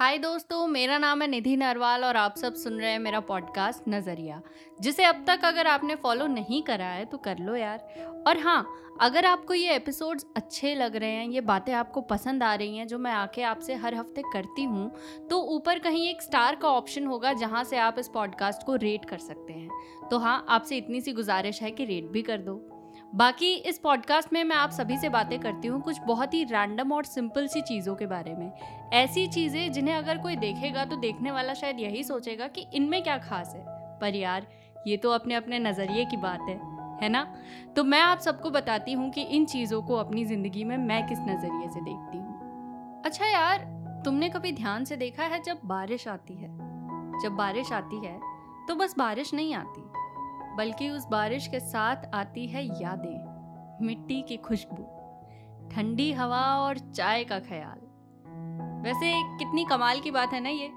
हाय दोस्तों, मेरा नाम है निधि नरवाल और आप सब सुन रहे हैं मेरा पॉडकास्ट नज़रिया। जिसे अब तक अगर आपने फॉलो नहीं करा है तो कर लो यार। और हाँ अगर आपको ये एपिसोड्स अच्छे लग रहे हैं, ये बातें आपको पसंद आ रही हैं, जो मैं आके आपसे हर हफ़्ते करती हूँ तो ऊपर कहीं एक स्टार का ऑप्शन होगा, जहाँ से आप इस पॉडकास्ट को रेट कर सकते हैं। तो हाँ आपसे इतनी सी गुजारिश है कि रेट भी कर दो। बाकी इस पॉडकास्ट में मैं आप सभी से बातें करती हूँ कुछ बहुत ही रैंडम और सिंपल सी चीज़ों के बारे में। ऐसी चीज़ें जिन्हें अगर कोई देखेगा तो देखने वाला शायद यही सोचेगा कि इनमें क्या खास है। पर यार, ये तो अपने अपने नज़रिए की बात है है ना? तो मैं आप सबको बताती हूँ कि इन चीज़ों को अपनी ज़िंदगी में मैं किस नज़रिए से देखती हूँ। अच्छा यार, तुमने कभी ध्यान से देखा है जब बारिश आती है? जब बारिश आती है तो बस बारिश नहीं आती। बल्कि उस बारिश के साथ आती है यादें, मिट्टी की खुशबू, ठंडी हवा और चाय का ख्याल। वैसे कितनी कमाल की बात है ना ये,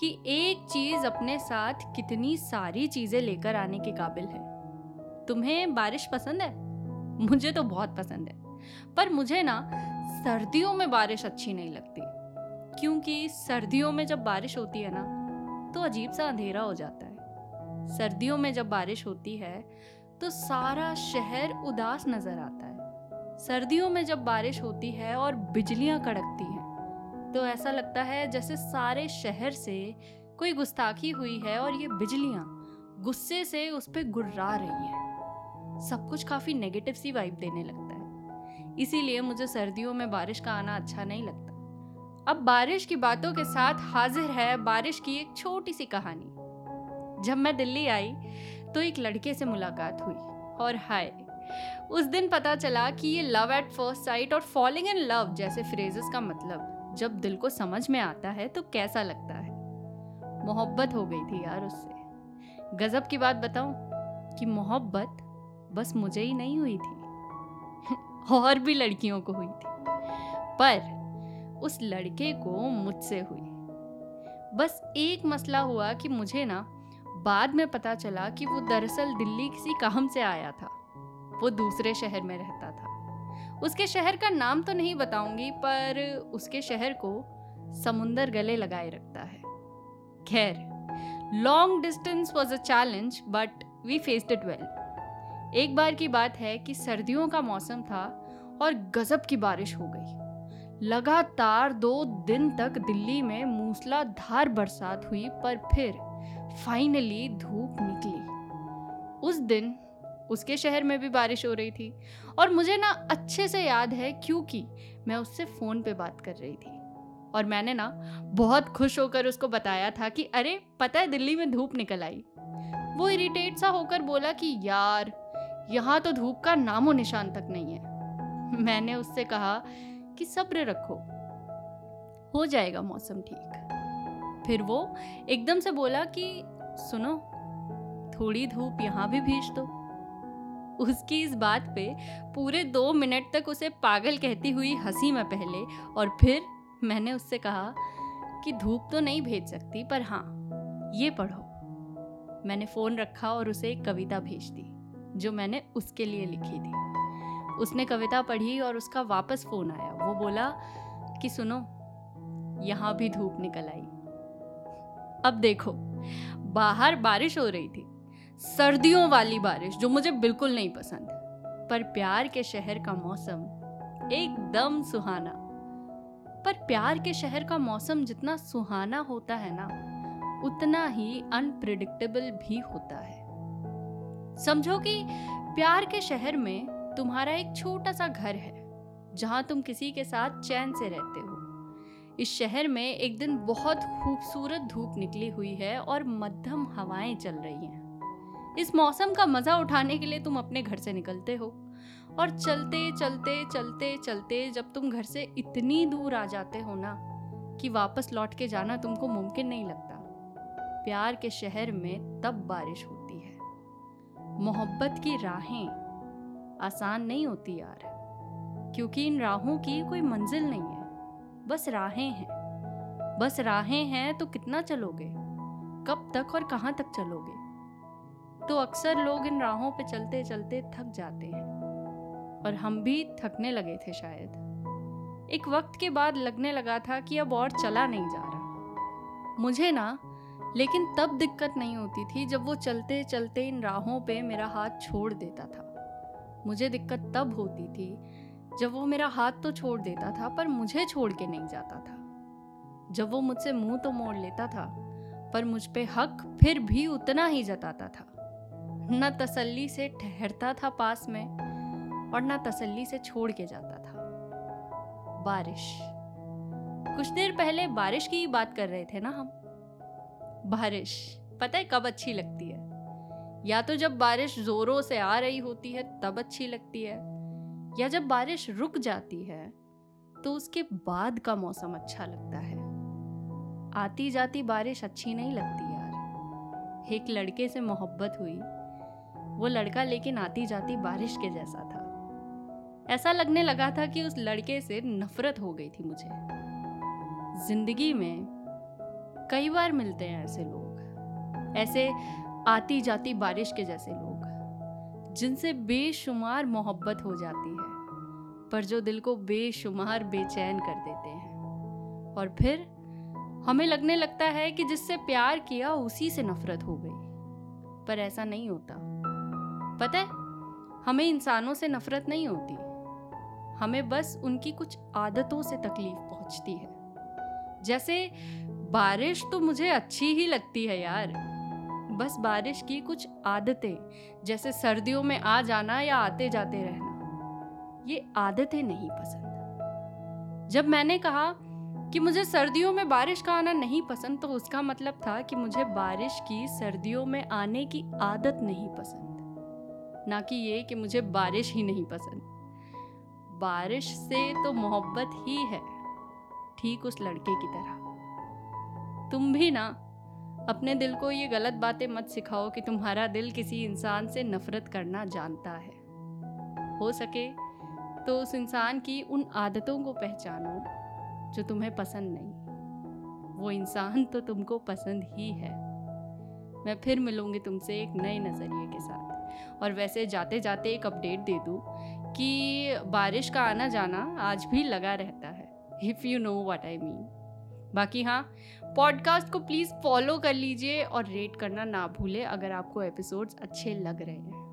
कि एक चीज़ अपने साथ कितनी सारी चीज़ें लेकर आने के काबिल है। तुम्हें बारिश पसंद है? मुझे तो बहुत पसंद है। पर मुझे ना, सर्दियों में बारिश अच्छी नहीं लगती। क्योंकि सर्दियों में जब बारिश होती है ना तो अजीब सा अंधेरा हो जाता है। सर्दियों में जब बारिश होती है तो सारा शहर उदास नज़र आता है। सर्दियों में जब बारिश होती है और बिजलियाँ कड़कती हैं तो ऐसा लगता है जैसे सारे शहर से कोई गुस्ताखी हुई है और ये बिजलियाँ गुस्से से उस पर गुर्रा रही हैं। सब कुछ काफ़ी नेगेटिव सी वाइब देने लगता है। इसीलिए मुझे सर्दियों में बारिश का आना अच्छा नहीं लगता। अब बारिश की बातों के साथ हाजिर है बारिश की एक छोटी सी कहानी। जब मैं दिल्ली आई तो एक लड़के से मुलाकात हुई, और हाय, उस दिन पता चला कि ये लव एट फ़र्स्ट साइट और फॉलिंग इन लव जैसे फ्रेजेस का मतलब जब दिल को समझ में आता है तो कैसा लगता है? मोहब्बत हो गई थी यार उससे। गजब की बात बताऊँ, कि मोहब्बत बस मुझे ही नहीं हुई थी। और भी लड़कियों को हुई थी। पर उस लड़के को मुझसे हुई। बस एक मसला हुआ कि मुझे ना बाद में पता चला कि वो दरअसल दिल्ली किसी काम से आया था। वो दूसरे शहर में रहता था। उसके शहर का नाम तो नहीं बताऊँगी, पर उसके शहर को समुंदर गले लगाए रखता है। खैर long distance was a challenge but we faced it well एक बार की बात है कि सर्दियों का मौसम था और गजब की बारिश हो गई। लगातार दो दिन तक दिल्ली में मूसलाधार बरसात हुई, पर फिर फाइनली धूप निकली। उस दिन उसके शहर में भी बारिश हो रही थी और मुझे ना अच्छे से याद है क्योंकि मैं उससे फ़ोन पे बात कर रही थी। और मैंने ना बहुत खुश होकर उसको बताया था कि, अरे, पता है दिल्ली में धूप निकल आई? वो इरिटेट सा होकर बोला कि, यार, यहाँ तो धूप का नामो निशान तक नहीं है। मैंने उससे कहा कि, सब्र रखो, हो जाएगा मौसम ठीक। फिर वो एकदम से बोला कि, सुनो, थोड़ी धूप यहाँ भी भेज दो। उसकी इस बात पे पूरे दो मिनट तक उसे पागल कहती हुई हँसी मैं पहले और फिर मैंने उससे कहा कि, धूप तो नहीं भेज सकती, पर हाँ ये पढ़ो। मैंने फ़ोन रखा और उसे एक कविता भेज दी, जो मैंने उसके लिए लिखी थी। उसने कविता पढ़ी और उसका वापस फ़ोन आया। वो बोला कि, सुनो, यहाँ भी धूप निकल आई। अब देखो, बाहर बारिश हो रही थी। सर्दियों वाली बारिश, जो मुझे बिल्कुल नहीं पसंद। पर प्यार के शहर का मौसम, एकदम सुहाना। पर प्यार के शहर का मौसम जितना सुहाना होता है ना, उतना ही अनप्रिडिक्टेबल भी होता है। समझो कि प्यार के शहर में तुम्हारा एक छोटा सा घर है, जहाँ तुम किसी के साथ चैन से रहते हो। इस शहर में एक दिन बहुत खूबसूरत धूप निकली हुई है और मध्यम हवाएँ चल रही हैं। इस मौसम का मज़ा उठाने के लिए तुम अपने घर से निकलते हो। और चलते चलते चलते चलते जब तुम घर से इतनी दूर आ जाते हो ना कि वापस लौट के जाना तुमको मुमकिन नहीं लगता। प्यार के शहर में तब बारिश होती है। मोहब्बत की राहें आसान नहीं होती यार, क्योंकि इन राहों की कोई मंजिल नहीं है। बस राहें हैं। बस राहें हैं तो कितना चलोगे? कब तक और कहाँ तक चलोगे? तो अक्सर लोग इन राहों पे चलते चलते थक जाते हैं। और हम भी थकने लगे थे शायद। एक वक्त के बाद लगने लगा था कि अब और चला नहीं जा रहा। मुझे ना, लेकिन तब दिक्कत नहीं होती थी जब वो चलते चलते इन राहों पे मेरा हाथ छोड़ देता था। मुझे दिक्कत तब होती थी जब वो मेरा हाथ तो छोड़ देता था, पर मुझे छोड़ के नहीं जाता था। जब वो मुझसे मुँह तो मोड़ लेता था, पर मुझ पे हक फिर भी उतना ही जताता था। न तसल्ली से ठहरता था पास में, और न तसल्ली से छोड़ के जाता था। बारिश। कुछ देर पहले बारिश की ही बात कर रहे थे ना हम? बारिश। पता है कब अच्छी लगती है? या तो जब बारिश जोरों से आ रही होती है, तब अच्छी लगती है। या जब बारिश रुक जाती है तो उसके बाद का मौसम अच्छा लगता है। आती जाती बारिश अच्छी नहीं लगती यार। एक लड़के से मोहब्बत हुई, वो लड़का लेकिन आती जाती बारिश के जैसा था। ऐसा लगने लगा था कि उस लड़के से नफरत हो गई थी मुझे। ज़िंदगी में कई बार मिलते हैं ऐसे लोग, ऐसे आती जाती बारिश के जैसे लोग, जिनसे बेशुमार मोहब्बत हो जाती है पर जो दिल को बेशुमार, बेचैन कर देते हैं। और फिर हमें लगने लगता है कि जिससे प्यार किया, उसी से नफरत हो गई। पर ऐसा नहीं होता। पता है, हमें इंसानों से नफरत नहीं होती। हमें बस उनकी कुछ आदतों से तकलीफ़ पहुँचती है। जैसे, बारिश तो मुझे अच्छी ही लगती है यार। बस बारिश की कुछ आदतें, जैसे सर्दियों में आ जाना या आते जाते रहना। ये आदतें नहीं पसंद। जब मैंने कहा कि मुझे सर्दियों में बारिश का आना नहीं पसंद तो उसका मतलब था कि मुझे बारिश की सर्दियों में आने की आदत नहीं पसंद। ना कि ये कि मुझे बारिश ही नहीं पसंद। बारिश से तो मोहब्बत ही है, ठीक उस लड़के की तरह। तुम भी ना, अपने दिल को ये गलत बातें मत सिखाओ कि तुम्हारा दिल किसी इंसान से नफरत करना जानता है। हो सके तो उस इंसान की उन आदतों को पहचानो जो तुम्हें पसंद नहीं। वो इंसान तो तुमको पसंद ही है। मैं फिर मिलूँगी तुमसे एक नए नज़रिए के साथ। और वैसे जाते जाते एक अपडेट दे दूँ कि बारिश का आना जाना आज भी लगा रहता है if you know what I mean बाकी हाँ पॉडकास्ट को प्लीज़ फॉलो कर लीजिए और रेट करना ना भूले अगर आपको एपिसोड्स अच्छे लग रहे हैं।